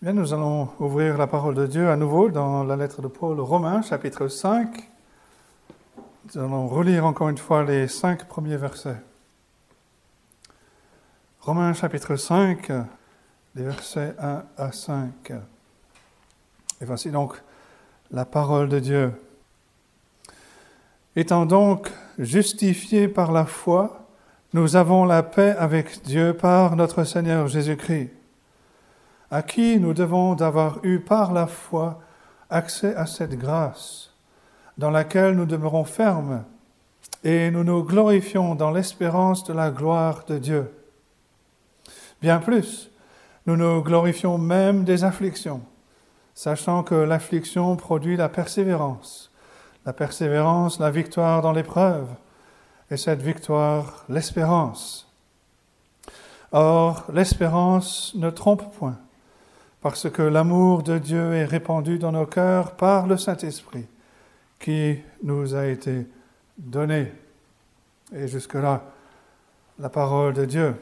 Bien, nous allons ouvrir la parole de Dieu à nouveau dans la lettre de Paul Romains, chapitre 5. Nous allons relire encore une fois les cinq premiers versets. Romains chapitre 5, les versets 1 à 5. Et voici donc la parole de Dieu. Étant donc justifiés par la foi, nous avons la paix avec Dieu par notre Seigneur Jésus-Christ à qui nous devons d'avoir eu par la foi accès à cette grâce, dans laquelle nous demeurons fermes, et nous nous glorifions dans l'espérance de la gloire de Dieu. Bien plus, nous nous glorifions même des afflictions, sachant que l'affliction produit la persévérance, la persévérance, la victoire dans l'épreuve, et cette victoire, l'espérance. Or, l'espérance ne trompe point parce que l'amour de Dieu est répandu dans nos cœurs par le Saint-Esprit qui nous a été donné. Et jusque-là, la parole de Dieu.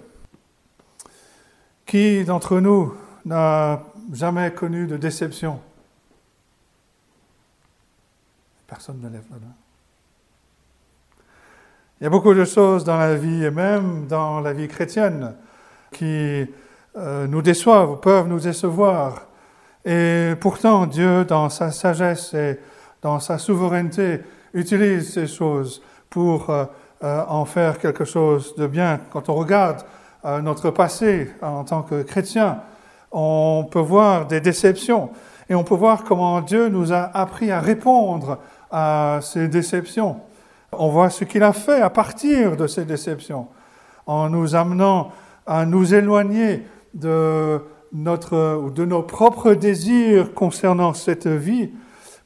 Qui d'entre nous n'a jamais connu de déception? Personne ne lève la main. Il y a beaucoup de choses dans la vie, et même dans la vie chrétienne, qui euh, nous déçoivent peuvent nous décevoir. Et pourtant, Dieu, dans sa sagesse et dans sa souveraineté, utilise ces choses pour euh, euh, en faire quelque chose de bien. Quand on regarde notre passé en tant que chrétien, on peut voir des déceptions et on peut voir comment Dieu nous a appris à répondre à ces déceptions. On voit ce qu'il a fait à partir de ces déceptions, en nous amenant à nous éloigner de, notre, ou de nos propres désirs concernant cette vie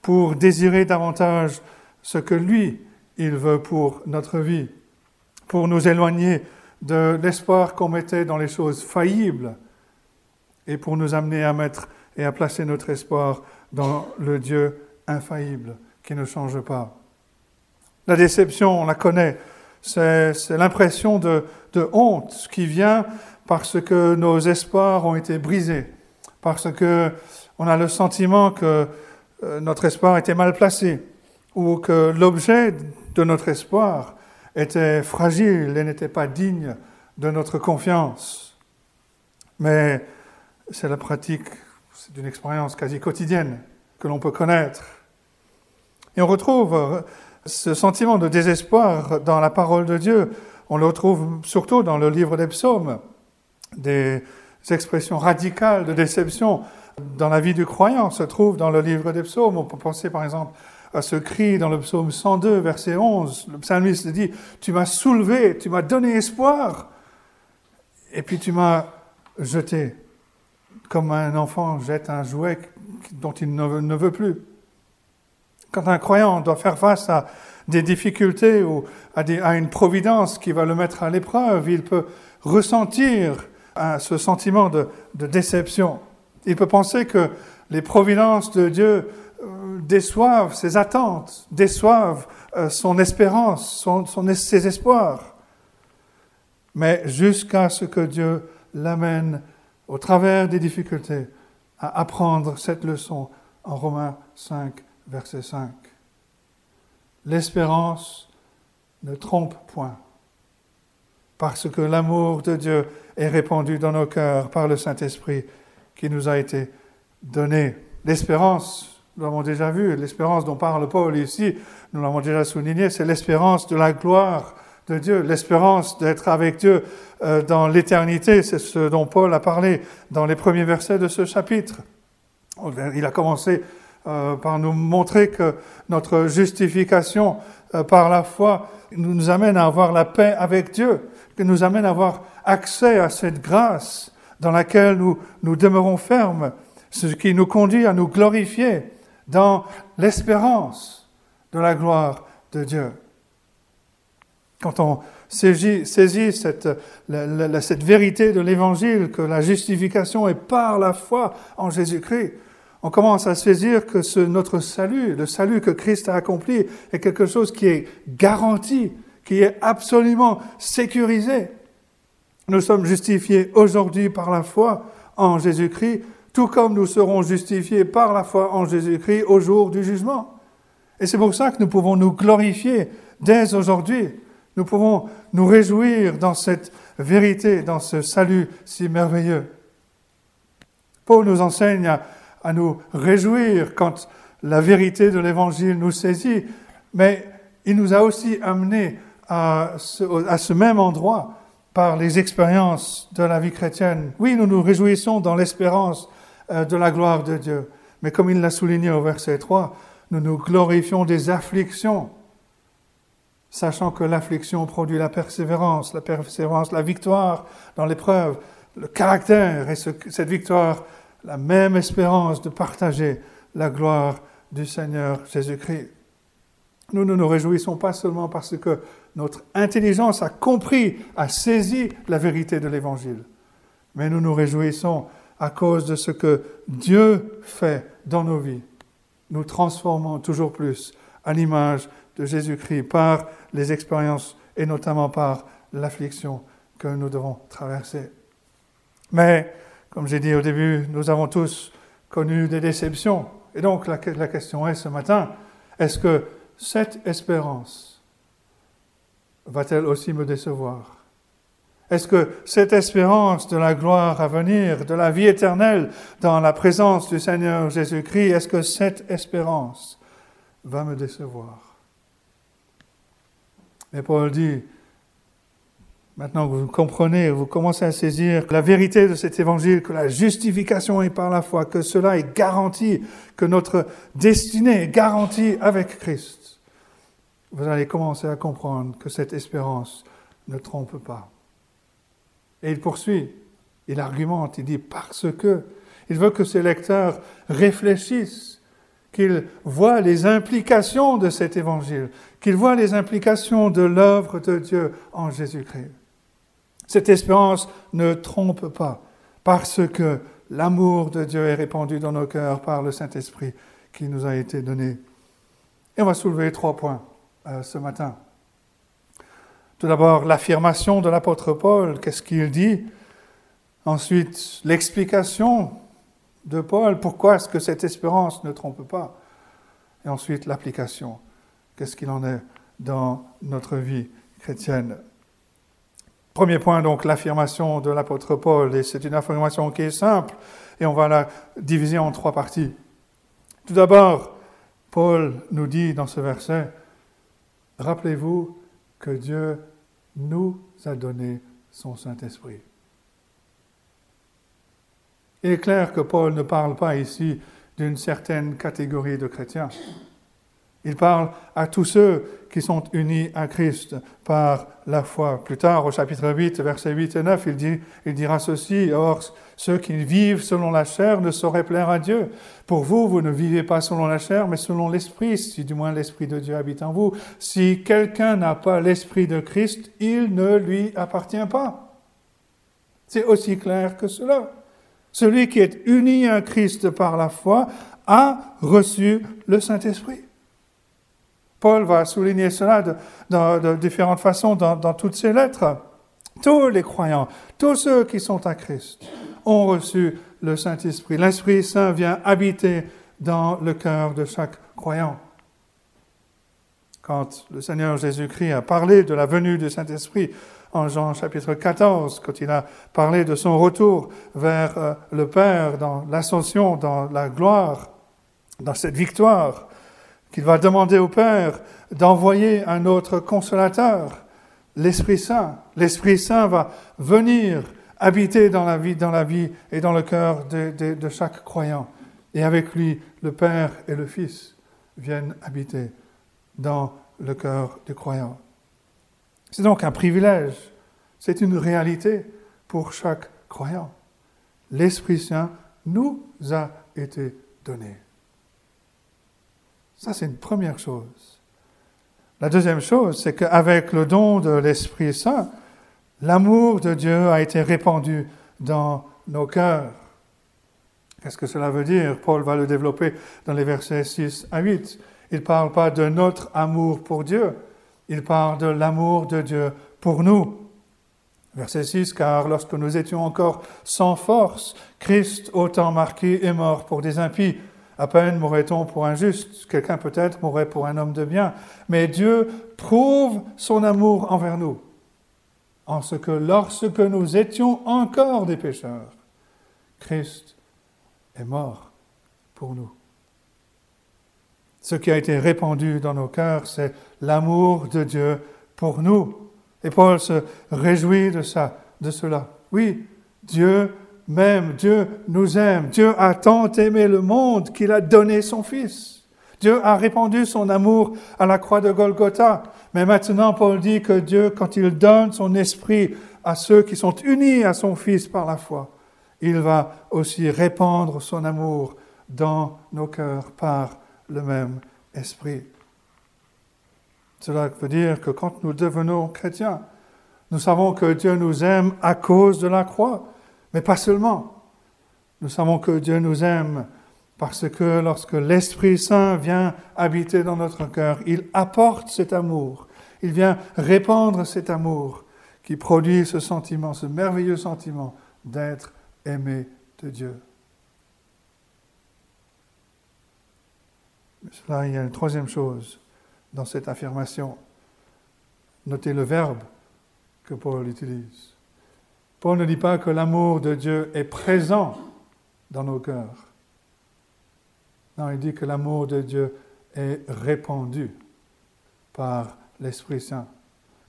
pour désirer davantage ce que lui, il veut pour notre vie, pour nous éloigner de l'espoir qu'on mettait dans les choses faillibles et pour nous amener à mettre et à placer notre espoir dans le Dieu infaillible qui ne change pas. La déception, on la connaît, c'est l'impression de, de honte qui vient parce que nos espoirs ont été brisés, parce que on a le sentiment que euh, notre espoir était mal placé, ou que l'objet de notre espoir était fragile et n'était pas digne de notre confiance. Mais c'est la pratique, c'est une expérience quasi quotidienne que l'on peut connaître. Et on retrouve euh, ce sentiment de désespoir dans la parole de Dieu. On le retrouve surtout dans le livre des psaumes des expressions radicales de déception dans la vie du croyant se trouvent dans le livre des psaumes. On peut penser par exemple à ce cri dans le psaume 102, verset 11. Le psalmiste dit, tu m'as soulevé, tu m'as donné espoir, et puis tu m'as jeté, comme un enfant jette un jouet dont il ne veut plus. Quand un croyant doit faire face à des difficultés ou à une providence qui va le mettre à l'épreuve, il peut ressentir à ce sentiment de, déception. Il peut penser que les providences de Dieu euh, déçoivent ses attentes, déçoivent euh, son espérance, son, ses espoirs. Mais jusqu'à ce que Dieu l'amène au travers des difficultés à apprendre cette leçon en Romains 5, verset 5. L'espérance ne trompe point, parce que l'amour de Dieu est répandu dans nos cœurs par le Saint-Esprit qui nous a été donné. L'espérance, nous l'avons déjà vu, l'espérance dont parle Paul ici, nous l'avons déjà souligné, c'est l'espérance de la gloire de Dieu, l'espérance d'être avec Dieu euh, dans l'éternité. C'est ce dont Paul a parlé dans les premiers versets de ce chapitre. Il a commencé euh, par nous montrer que notre justification euh, par la foi nous amène à avoir la paix avec Dieu, que nous amène à avoir accès à cette grâce dans laquelle nous, nous demeurons fermes, ce qui nous conduit à nous glorifier dans l'espérance de la gloire de Dieu. Quand on saisit, cette, cette vérité de l'Évangile, que la justification est par la foi en Jésus-Christ, on commence à saisir que ce, notre salut, le salut que Christ a accompli, est quelque chose qui est garanti, qui est absolument sécurisé. Nous sommes justifiés aujourd'hui par la foi en Jésus-Christ tout comme nous serons justifiés par la foi en Jésus-Christ au jour du jugement. Et c'est pour ça que nous pouvons nous glorifier dès aujourd'hui. Nous pouvons nous réjouir dans cette vérité, dans ce salut si merveilleux. Paul nous enseigne à, nous réjouir quand la vérité de l'Évangile nous saisit, mais il nous a aussi amenés à ce même endroit par les expériences de la vie chrétienne. Oui, nous nous réjouissons dans l'espérance euh, de la gloire de Dieu, mais comme il l'a souligné au verset 3, nous nous glorifions des afflictions, sachant que l'affliction produit la persévérance, la persévérance, la victoire dans l'épreuve, le caractère et cette victoire, la même espérance de partager la gloire du Seigneur Jésus-Christ. Nous ne nous réjouissons pas seulement parce que notre intelligence a compris, a saisi la vérité de l'Évangile. Mais nous nous réjouissons à cause de ce que Dieu fait dans nos vies. Nous transformons toujours plus à l'image de Jésus-Christ par les expériences et notamment par l'affliction que nous devons traverser. Mais, comme j'ai dit au début, nous avons tous connu des déceptions. Et donc la, la question est ce matin, est-ce que cette espérance va-t-elle aussi me décevoir? Est-ce que cette espérance de la gloire à venir, de la vie éternelle dans la présence du Seigneur Jésus-Christ, est-ce que cette espérance va me décevoir? Mais Paul dit, maintenant que vous comprenez, vous commencez à saisir la vérité de cet évangile, que la justification est par la foi, que cela est garanti, que notre destinée est garantie avec Christ vous allez commencer à comprendre que cette espérance ne trompe pas. Et il poursuit, il argumente, il dit parce que, il veut que ses lecteurs réfléchissent, qu'ils voient les implications de cet évangile, qu'ils voient les implications de l'œuvre de Dieu en Jésus-Christ. Cette espérance ne trompe pas, parce que l'amour de Dieu est répandu dans nos cœurs par le Saint-Esprit qui nous a été donné. Et on va soulever trois points. Euh, ce matin. Tout d'abord, l'affirmation de l'apôtre Paul, qu'est-ce qu'il dit? Ensuite, l'explication de Paul, pourquoi est-ce que cette espérance ne trompe pas? Et ensuite, l'application, qu'est-ce qu'il en est dans notre vie chrétienne? Premier point, donc, l'affirmation de l'apôtre Paul, et c'est une affirmation qui est simple, et on va la diviser en trois parties. Tout d'abord, Paul nous dit dans ce verset, Rappelez-vous que Dieu nous a donné son Saint-Esprit. Il est clair que Paul ne parle pas ici d'une certaine catégorie de chrétiens. Il parle à tous ceux qui sont unis à Christ par la foi. Plus tard, au chapitre 8, versets 8 et 9, il, dit, il dira ceci, Or, ceux qui vivent selon la chair ne sauraient plaire à Dieu. Pour vous, vous ne vivez pas selon la chair, mais selon l'Esprit, si du moins l'Esprit de Dieu habite en vous. Si quelqu'un n'a pas l'Esprit de Christ, il ne lui appartient pas. C'est aussi clair que cela. Celui qui est uni à Christ par la foi a reçu le Saint-Esprit. Paul va souligner cela de, différentes façons dans, dans, toutes ses lettres. Tous les croyants, tous ceux qui sont à Christ, ont reçu le Saint-Esprit. L'Esprit Saint vient habiter dans le cœur de chaque croyant. Quand le Seigneur Jésus-Christ a parlé de la venue du Saint-Esprit en Jean chapitre 14, quand il a parlé de son retour vers euh, le Père dans l'ascension, dans la gloire, dans cette victoire, qu'il va demander au Père d'envoyer un autre consolateur, l'Esprit Saint. L'Esprit Saint va venir habiter dans la vie, dans la vie et dans le cœur de, de chaque croyant. Et avec lui, le Père et le Fils viennent habiter dans le cœur du croyant. C'est donc un privilège, c'est une réalité pour chaque croyant. L'Esprit Saint nous a été donné. Ça, c'est une première chose. La deuxième chose, c'est qu'avec le don de l'Esprit Saint, l'amour de Dieu a été répandu dans nos cœurs. Qu'est-ce que cela veut dire? Paul va le développer dans les versets 6 à 8. Il ne parle pas de notre amour pour Dieu, il parle de l'amour de Dieu pour nous. Verset 6, car lorsque nous étions encore sans force, Christ, autant marqué, est mort pour des impies. À peine mourrait-on pour un juste, quelqu'un peut-être mourrait pour un homme de bien, mais Dieu prouve son amour envers nous, en ce que lorsque nous étions encore des pécheurs, Christ est mort pour nous. Ce qui a été répandu dans nos cœurs, c'est l'amour de Dieu pour nous. Et Paul se réjouit de ça, de cela. Oui, Dieu m'aime, Dieu nous aime, Dieu a tant aimé le monde qu'il a donné son Fils. Dieu a répandu son amour à la croix de Golgotha. Mais maintenant, Paul dit que Dieu, quand il donne son esprit à ceux qui sont unis à son Fils par la foi, il va aussi répandre son amour dans nos cœurs par le même esprit. Cela veut dire que quand nous devenons chrétiens, nous savons que Dieu nous aime à cause de la croix, mais pas seulement. Nous savons que Dieu nous aime parce que lorsque l'Esprit Saint vient habiter dans notre cœur, il apporte cet amour, il vient répandre cet amour qui produit ce sentiment, ce merveilleux sentiment d'être aimé de Dieu. Là, il y a une troisième chose dans cette affirmation. Notez le verbe que Paul utilise. Paul ne dit pas que l'amour de Dieu est présent dans nos cœurs. Non, il dit que l'amour de Dieu est répandu par l'Esprit Saint.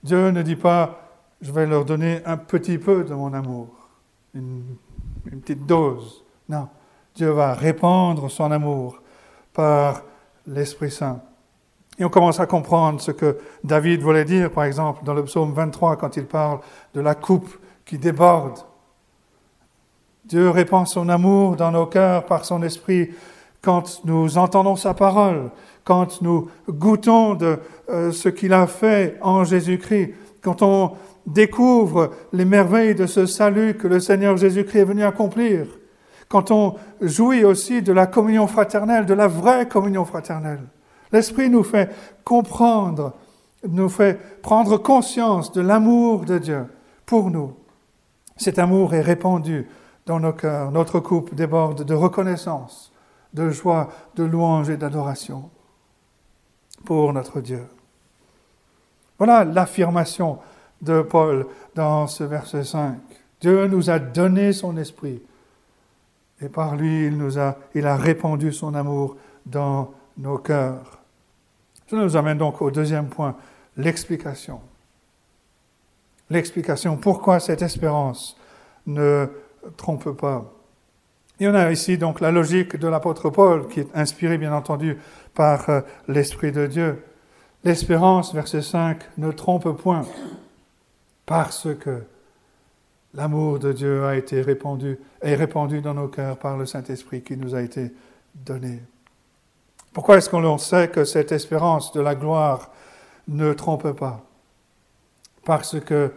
Dieu ne dit pas, je vais leur donner un petit peu de mon amour, une, petite dose. Non, Dieu va répandre son amour par l'Esprit Saint. Et on commence à comprendre ce que David voulait dire, par exemple, dans le psaume 23, quand il parle de la coupe qui déborde. Dieu répand son amour dans nos cœurs par son esprit quand nous entendons sa parole, quand nous goûtons de euh, ce qu'il a fait en Jésus-Christ, quand on découvre les merveilles de ce salut que le Seigneur Jésus-Christ est venu accomplir, quand on jouit aussi de la communion fraternelle, de la vraie communion fraternelle. L'Esprit nous fait comprendre, nous fait prendre conscience de l'amour de Dieu pour nous. Cet amour est répandu dans nos cœurs. Notre coupe déborde de reconnaissance, de joie, de louange et d'adoration pour notre Dieu. Voilà l'affirmation de Paul dans ce verset 5. Dieu nous a donné son esprit et par lui il, nous a, a répandu son amour dans nos cœurs. Ça nous amène donc au deuxième point, l'explication. L'explication, pourquoi cette espérance ne trompe pas. Il y en a ici donc la logique de l'apôtre Paul, qui est inspirée bien entendu par euh, l'Esprit de Dieu. L'espérance, verset 5, ne trompe point, parce que l'amour de Dieu a été répandu, est répandu dans nos cœurs par le Saint-Esprit qui nous a été donné. Pourquoi est-ce qu'on sait que cette espérance de la gloire ne trompe pas? Parce que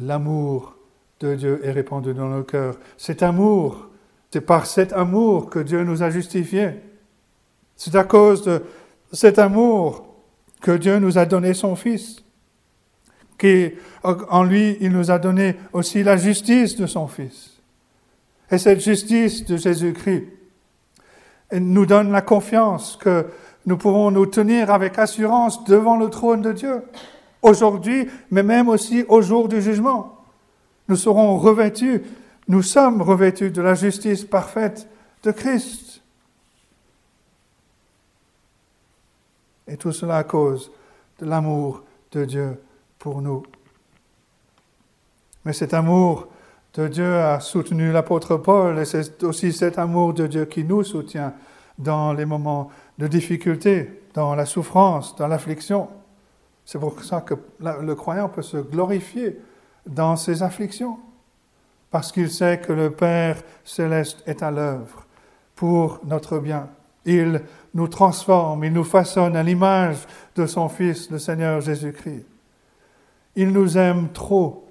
l'amour de Dieu est répandu dans nos cœurs. Cet amour, c'est par cet amour que Dieu nous a justifiés. C'est à cause de cet amour que Dieu nous a donné son Fils. En lui, il nous a donné aussi la justice de son Fils. Et cette justice de Jésus-Christ, nous donne la confiance que nous pouvons nous tenir avec assurance devant le trône de Dieu, aujourd'hui, mais même aussi au jour du jugement. Nous serons revêtus, nous sommes revêtus de la justice parfaite de Christ. Et tout cela à cause de l'amour de Dieu pour nous. Mais cet amour de Dieu a soutenu l'apôtre Paul et c'est aussi cet amour de Dieu qui nous soutient dans les moments de difficulté, dans la souffrance, dans l'affliction. C'est pour ça que le croyant peut se glorifier dans ses afflictions, parce qu'il sait que le Père céleste est à l'œuvre pour notre bien. Il nous transforme, il nous façonne à l'image de son Fils, le Seigneur Jésus-Christ. Il nous aime trop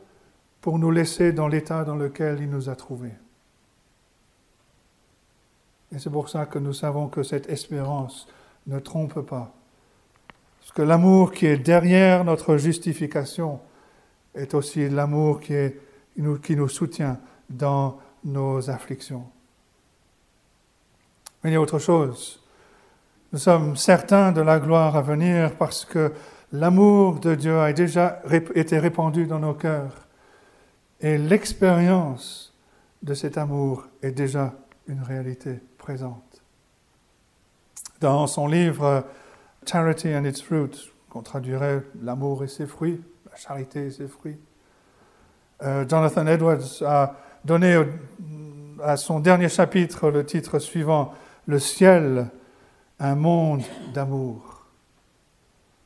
pour nous laisser dans l'état dans lequel il nous a trouvés. Et c'est pour ça que nous savons que cette espérance ne trompe pas. Parce que l'amour qui est derrière notre justification est aussi l'amour qui, nous soutient dans nos afflictions. Mais il y a autre chose. Nous sommes certains de la gloire à venir parce que l'amour de Dieu a déjà été répandu dans nos cœurs et l'expérience de cet amour est déjà une réalité présente. Dans son livre Charity and its Fruit, qu'on traduirait L'amour et ses fruits, la charité et ses fruits, euh, Jonathan Edwards a donné à son dernier chapitre le titre suivant Le ciel, un monde d'amour.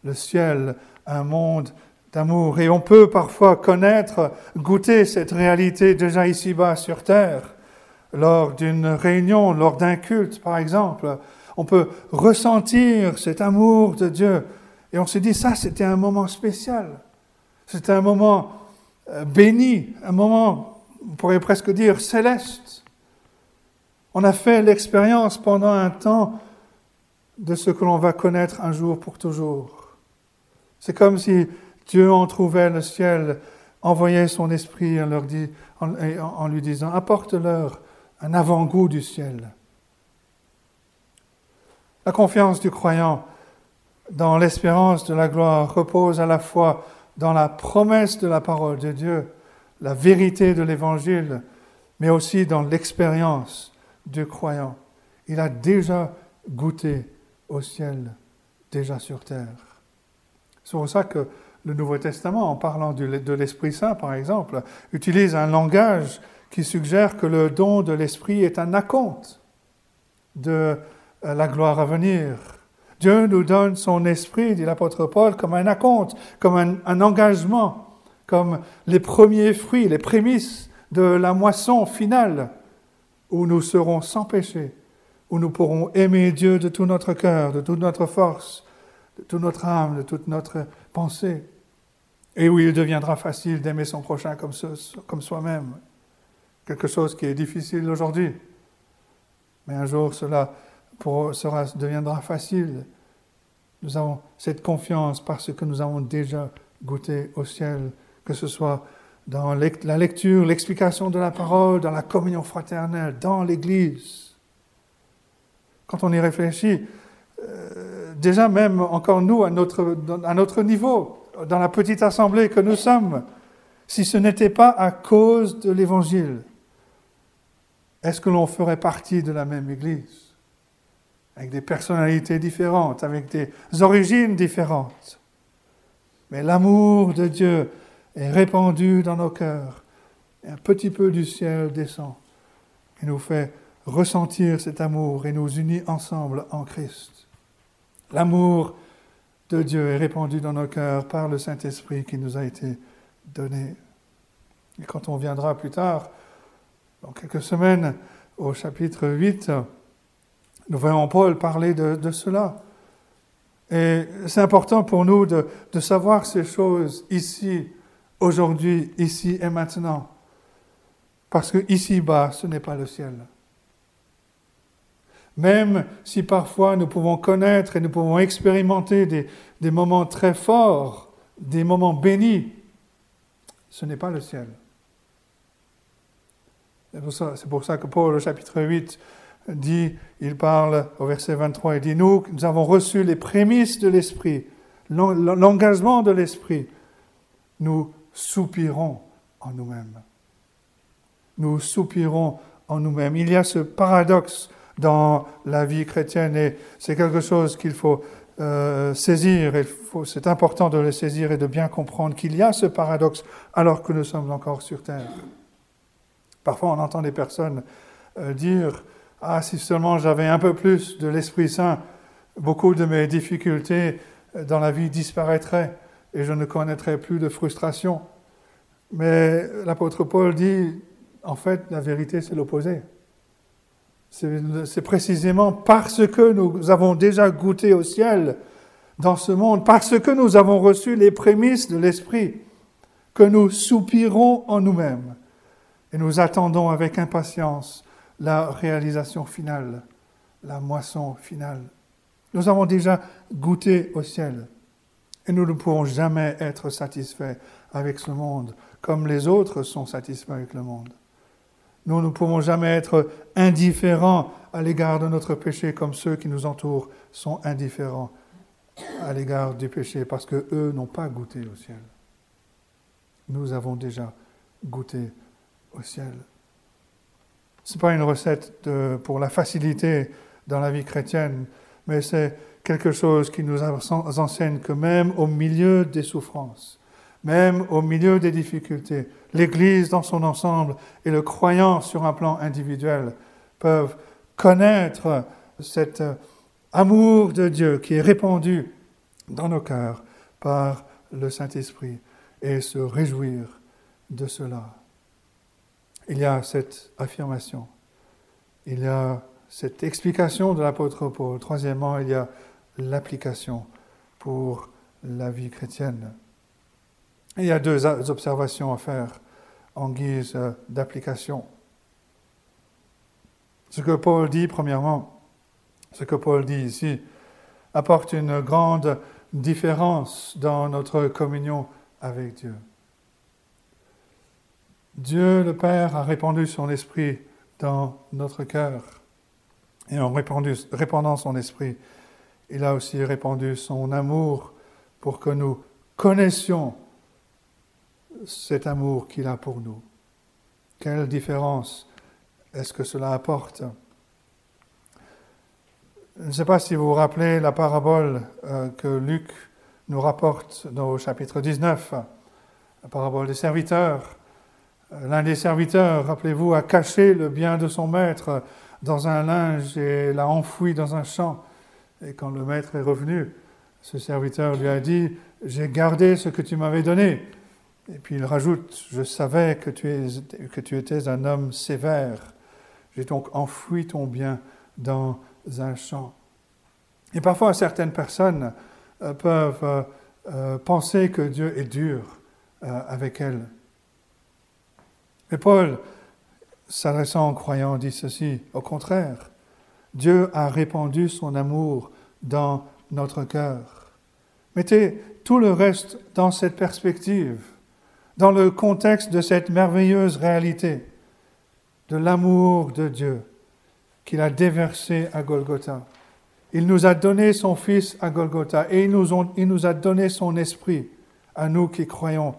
Le ciel, un monde d'amour. Et on peut parfois connaître, goûter cette réalité déjà ici-bas sur Terre, lors d'une réunion, lors d'un culte par exemple. On peut ressentir cet amour de Dieu. Et on se dit, ça, c'était un moment spécial. C'était un moment euh, béni, un moment, on pourrait presque dire, céleste. On a fait l'expérience pendant un temps de ce que l'on va connaître un jour pour toujours. C'est comme si Dieu en trouvait le ciel, envoyait son esprit en, leur dit, en lui disant, apporte-leur un avant-goût du ciel. La confiance du croyant dans l'espérance de la gloire repose à la fois dans la promesse de la parole de Dieu, la vérité de l'Évangile, mais aussi dans l'expérience du croyant. Il a déjà goûté au ciel, déjà sur terre. C'est pour ça que le Nouveau Testament, en parlant de l'Esprit Saint, par exemple, utilise un langage qui suggère que le don de l'Esprit est un acompte de la gloire à venir. Dieu nous donne son esprit, dit l'apôtre Paul, comme un acompte, comme un, engagement, comme les premiers fruits, les prémices de la moisson finale, où nous serons sans péché, où nous pourrons aimer Dieu de tout notre cœur, de toute notre force, de toute notre âme, de toute notre pensée, et où il deviendra facile d'aimer son prochain comme soi-même. Quelque chose qui est difficile aujourd'hui, mais un jour cela sera, deviendra facile. Nous avons cette confiance parce que nous avons déjà goûté au ciel, que ce soit dans la lecture, l'explication de la parole, dans la communion fraternelle, dans l'Église. Quand on y réfléchit, euh, déjà même encore nous, à notre niveau, dans la petite assemblée que nous sommes, si ce n'était pas à cause de l'Évangile, est-ce que l'on ferait partie de la même Église? Avec des personnalités différentes, avec des origines différentes. Mais l'amour de Dieu est répandu dans nos cœurs. Un petit peu du ciel descend et nous fait ressentir cet amour et nous unit ensemble en Christ. L'amour de Dieu est répandu dans nos cœurs par le Saint-Esprit qui nous a été donné. Et quand on viendra plus tard, dans quelques semaines, au chapitre 8, nous voyons Paul parler de, cela. Et c'est important pour nous de, savoir ces choses ici, aujourd'hui, ici et maintenant. Parce que ici-bas, ce n'est pas le ciel. Même si parfois nous pouvons connaître et nous pouvons expérimenter des, des moments très forts, des moments bénis, ce n'est pas le ciel. C'est pour ça que Paul, au chapitre 8, dit, il parle au verset 23, il dit, nous, nous avons reçu les prémices de l'Esprit, l'engagement de l'Esprit. Nous soupirons en nous-mêmes. Nous soupirons en nous-mêmes. Il y a ce paradoxe dans la vie chrétienne et c'est quelque chose qu'il faut euh, saisir. C'est important de le saisir et de bien comprendre qu'il y a ce paradoxe alors que nous sommes encore sur terre. Parfois, on entend des personnes euh, dire ah, si seulement j'avais un peu plus de l'Esprit Saint, beaucoup de mes difficultés dans la vie disparaîtraient et je ne connaîtrais plus de frustration. Mais l'apôtre Paul dit, en fait, la vérité, c'est l'opposé. C'est précisément parce que nous avons déjà goûté au ciel dans ce monde, parce que nous avons reçu les prémices de l'Esprit, que nous soupirons en nous-mêmes et nous attendons avec impatience la réalisation finale, la moisson finale. Nous avons déjà goûté au ciel. Et nous ne pourrons jamais être satisfaits avec ce monde comme les autres sont satisfaits avec le monde. Nous ne pourrons jamais être indifférents à l'égard de notre péché comme ceux qui nous entourent sont indifférents à l'égard du péché parce que eux n'ont pas goûté au ciel. Nous avons déjà goûté au ciel. Ce n'est pas une recette pour la facilité dans la vie chrétienne, mais c'est quelque chose qui nous enseigne que même au milieu des souffrances, même au milieu des difficultés, l'Église dans son ensemble et le croyant sur un plan individuel peuvent connaître cet amour de Dieu qui est répandu dans nos cœurs par le Saint-Esprit et se réjouir de cela. Il y a cette affirmation, il y a cette explication de l'apôtre Paul. Troisièmement, il y a l'application pour la vie chrétienne. Il y a deux observations à faire en guise d'application. Ce que Paul dit, premièrement, ce que Paul dit ici, apporte une grande différence dans notre communion avec Dieu. Dieu le Père a répandu son esprit dans notre cœur. Et en répandant son esprit, il a aussi répandu son amour pour que nous connaissions cet amour qu'il a pour nous. Quelle différence est-ce que cela apporte? Je ne sais pas si vous vous rappelez la parabole euh, que Luc nous rapporte dans le chapitre 19, la parabole des serviteurs. L'un des serviteurs, rappelez-vous, a caché le bien de son maître dans un linge et l'a enfoui dans un champ. Et quand le maître est revenu, ce serviteur lui a dit, j'ai gardé ce que tu m'avais donné. Et puis il rajoute, je savais que tu, que tu étais un homme sévère. J'ai donc enfoui ton bien dans un champ. Et parfois certaines personnes euh, peuvent euh, euh, penser que Dieu est dur avec elles. Mais Paul, s'adressant aux croyants, dit ceci, au contraire, Dieu a répandu son amour dans notre cœur. Mettez tout le reste dans cette perspective dans le contexte de cette merveilleuse réalité de l'amour de Dieu qu'il a déversé à Golgotha. Il nous a donné son Fils à Golgotha et il nous, il nous a donné son Esprit à nous qui croyons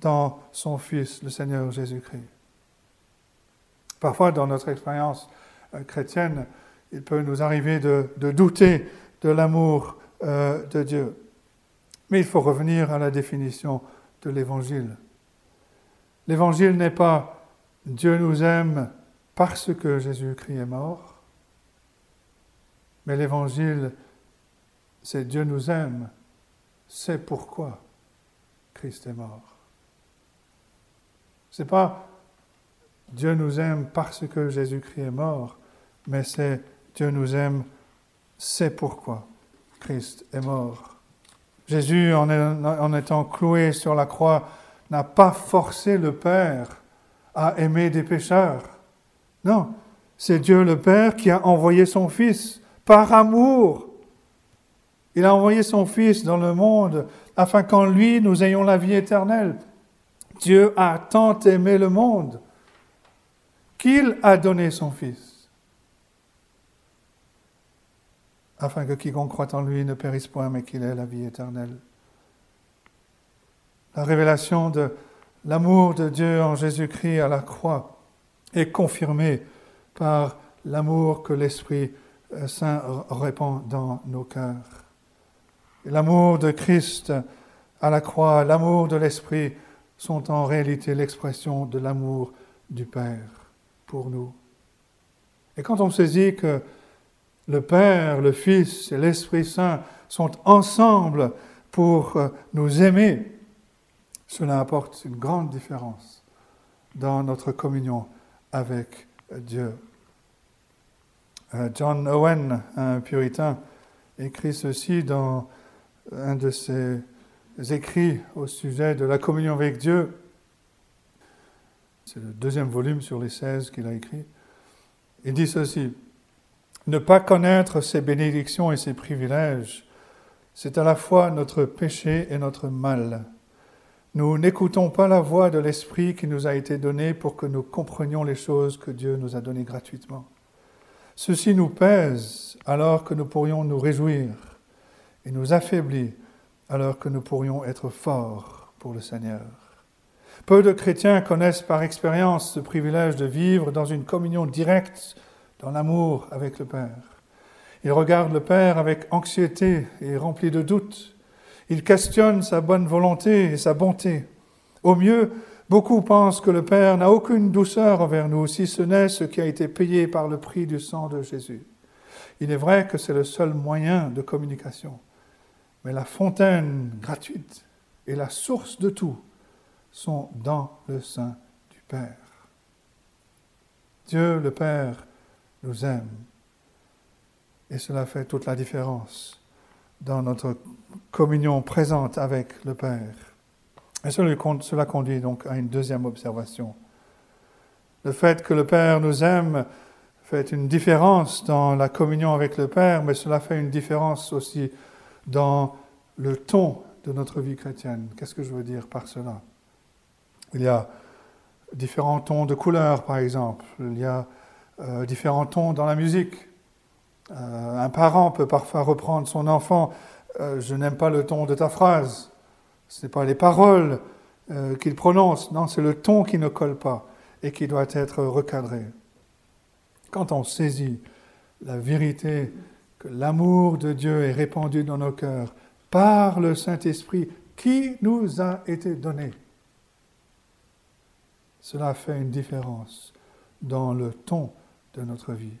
dans son Fils, le Seigneur Jésus-Christ. Parfois, dans notre expérience euh, chrétienne, il peut nous arriver de, douter de l'amour euh, de Dieu. Mais il faut revenir à la définition de l'Évangile. L'évangile n'est pas Dieu nous aime parce que Jésus-Christ est mort, mais l'évangile, c'est Dieu nous aime, c'est pourquoi Christ est mort. C'est pas Dieu nous aime parce que Jésus-Christ est mort, mais c'est Dieu nous aime, c'est pourquoi Christ est mort. Jésus, en étant cloué sur la croix, n'a pas forcé le Père à aimer des pécheurs. Non, c'est Dieu le Père qui a envoyé son Fils par amour. Il a envoyé son Fils dans le monde afin qu'en lui nous ayons la vie éternelle. Dieu a tant aimé le monde qu'il a donné son Fils, afin que quiconque croit en lui ne périsse point, mais qu'il ait la vie éternelle. La révélation de l'amour de Dieu en Jésus-Christ à la croix est confirmée par l'amour que l'Esprit euh, Saint répand dans nos cœurs. L'amour de Christ à la croix, l'amour de l'Esprit sont en réalité l'expression de l'amour du Père pour nous. Et quand on saisit que le Père, le Fils et l'Esprit Saint sont ensemble pour euh, nous aimer, cela apporte une grande différence dans notre communion avec Dieu. Euh, John Owen, un puritain, écrit ceci dans un de ses écrits au sujet de la communion avec Dieu. C'est le deuxième volume sur les 16 qu'il a écrit. Il dit ceci, ne pas connaître ses bénédictions et ses privilèges, c'est à la fois notre péché et notre mal. Nous n'écoutons pas la voix de l'Esprit qui nous a été donné pour que nous comprenions les choses que Dieu nous a données gratuitement. Ceci nous pèse alors que nous pourrions nous réjouir et nous affaiblit alors que nous pourrions être forts pour le Seigneur. Peu de chrétiens connaissent par expérience ce privilège de vivre dans une communion directe, dans l'amour avec le Père. Ils regardent le Père avec anxiété et remplis de doutes. Ils questionnent sa bonne volonté et sa bonté. Au mieux, beaucoup pensent que le Père n'a aucune douceur envers nous, si ce n'est ce qui a été payé par le prix du sang de Jésus. Il est vrai que c'est le seul moyen de communication, mais la fontaine gratuite et la source de tout sont dans le sein du Père. Dieu le Père nous aime et cela fait toute la différence dans notre communion présente avec le Père. Et cela conduit donc à une deuxième observation. Le fait que le Père nous aime fait une différence dans la communion avec le Père, mais cela fait une différence aussi dans le ton de notre vie chrétienne. Qu'est-ce que je veux dire par cela? Il y a différents tons de couleurs, par exemple. Il y a euh, différents tons dans la musique. Euh, un parent peut parfois reprendre son enfant, euh, je n'aime pas le ton de ta phrase. Ce n'est pas les paroles qu'il prononce, non, c'est le ton qui ne colle pas et qui doit être recadré. Quand on saisit la vérité que l'amour de Dieu est répandu dans nos cœurs par le Saint-Esprit qui nous a été donné, cela fait une différence dans le ton de notre vie.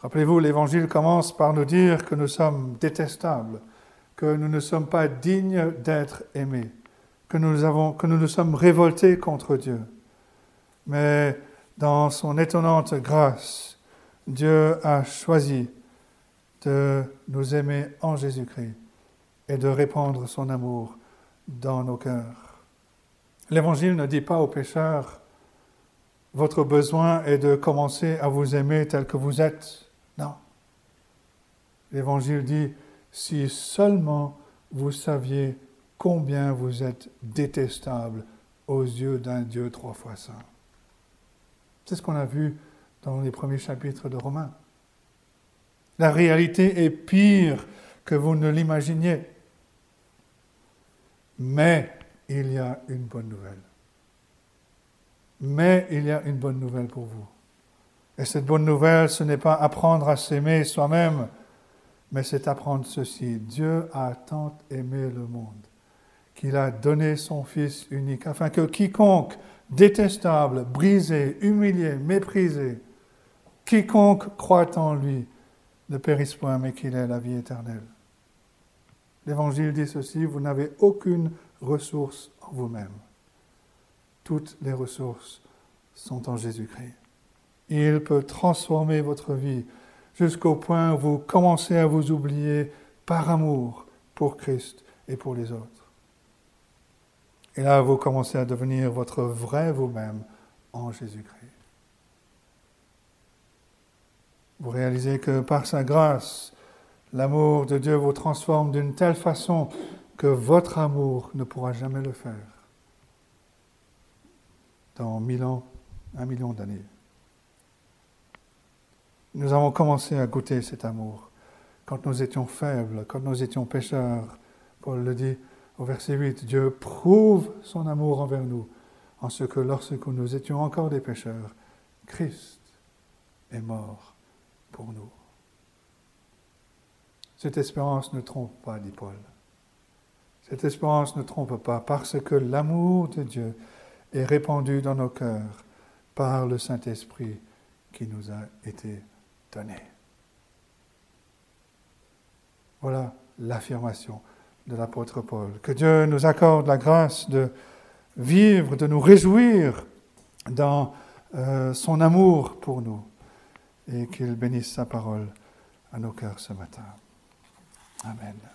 Rappelez-vous, l'Évangile commence par nous dire que nous sommes détestables, que nous ne sommes pas dignes d'être aimés, que nous, que nous nous sommes révoltés contre Dieu. Mais dans son étonnante grâce, Dieu a choisi de nous aimer en Jésus-Christ et de répandre son amour dans nos cœurs. L'Évangile ne dit pas aux pécheurs, votre besoin est de commencer à vous aimer tel que vous êtes non. L'Évangile dit, si seulement vous saviez combien vous êtes détestable aux yeux d'un Dieu trois fois saint. C'est ce qu'on a vu dans les premiers chapitres de Romains. La réalité est pire que vous ne l'imaginiez. Mais il y a une bonne nouvelle. Mais il y a une bonne nouvelle pour vous. Et cette bonne nouvelle, ce n'est pas apprendre à s'aimer soi-même, mais c'est apprendre ceci. Dieu a tant aimé le monde qu'il a donné son Fils unique, afin que quiconque détestable, brisé, humilié, méprisé, quiconque croit en lui, ne périsse point, mais qu'il ait la vie éternelle. L'Évangile dit ceci, vous n'avez aucune ressource en vous-même. Toutes les ressources sont en Jésus-Christ. Il peut transformer votre vie jusqu'au point où vous commencez à vous oublier par amour pour Christ et pour les autres. Et là, vous commencez à devenir votre vrai vous-même en Jésus-Christ. Vous réalisez que par sa grâce, l'amour de Dieu vous transforme d'une telle façon que votre amour ne pourra jamais le faire dans mille ans, un million d'années. Nous avons commencé à goûter cet amour quand nous étions faibles, quand nous étions pécheurs. Paul le dit au verset 8, Dieu prouve son amour envers nous en ce que lorsque nous étions encore des pécheurs, Christ est mort pour nous. Cette espérance ne trompe pas, dit Paul. Cette espérance ne trompe pas parce que l'amour de Dieu est répandu dans nos cœurs par le Saint-Esprit qui nous a été voilà l'affirmation de l'apôtre Paul. Que Dieu nous accorde la grâce de vivre, de nous réjouir dans euh, son amour pour nous et qu'il bénisse sa parole à nos cœurs ce matin. Amen.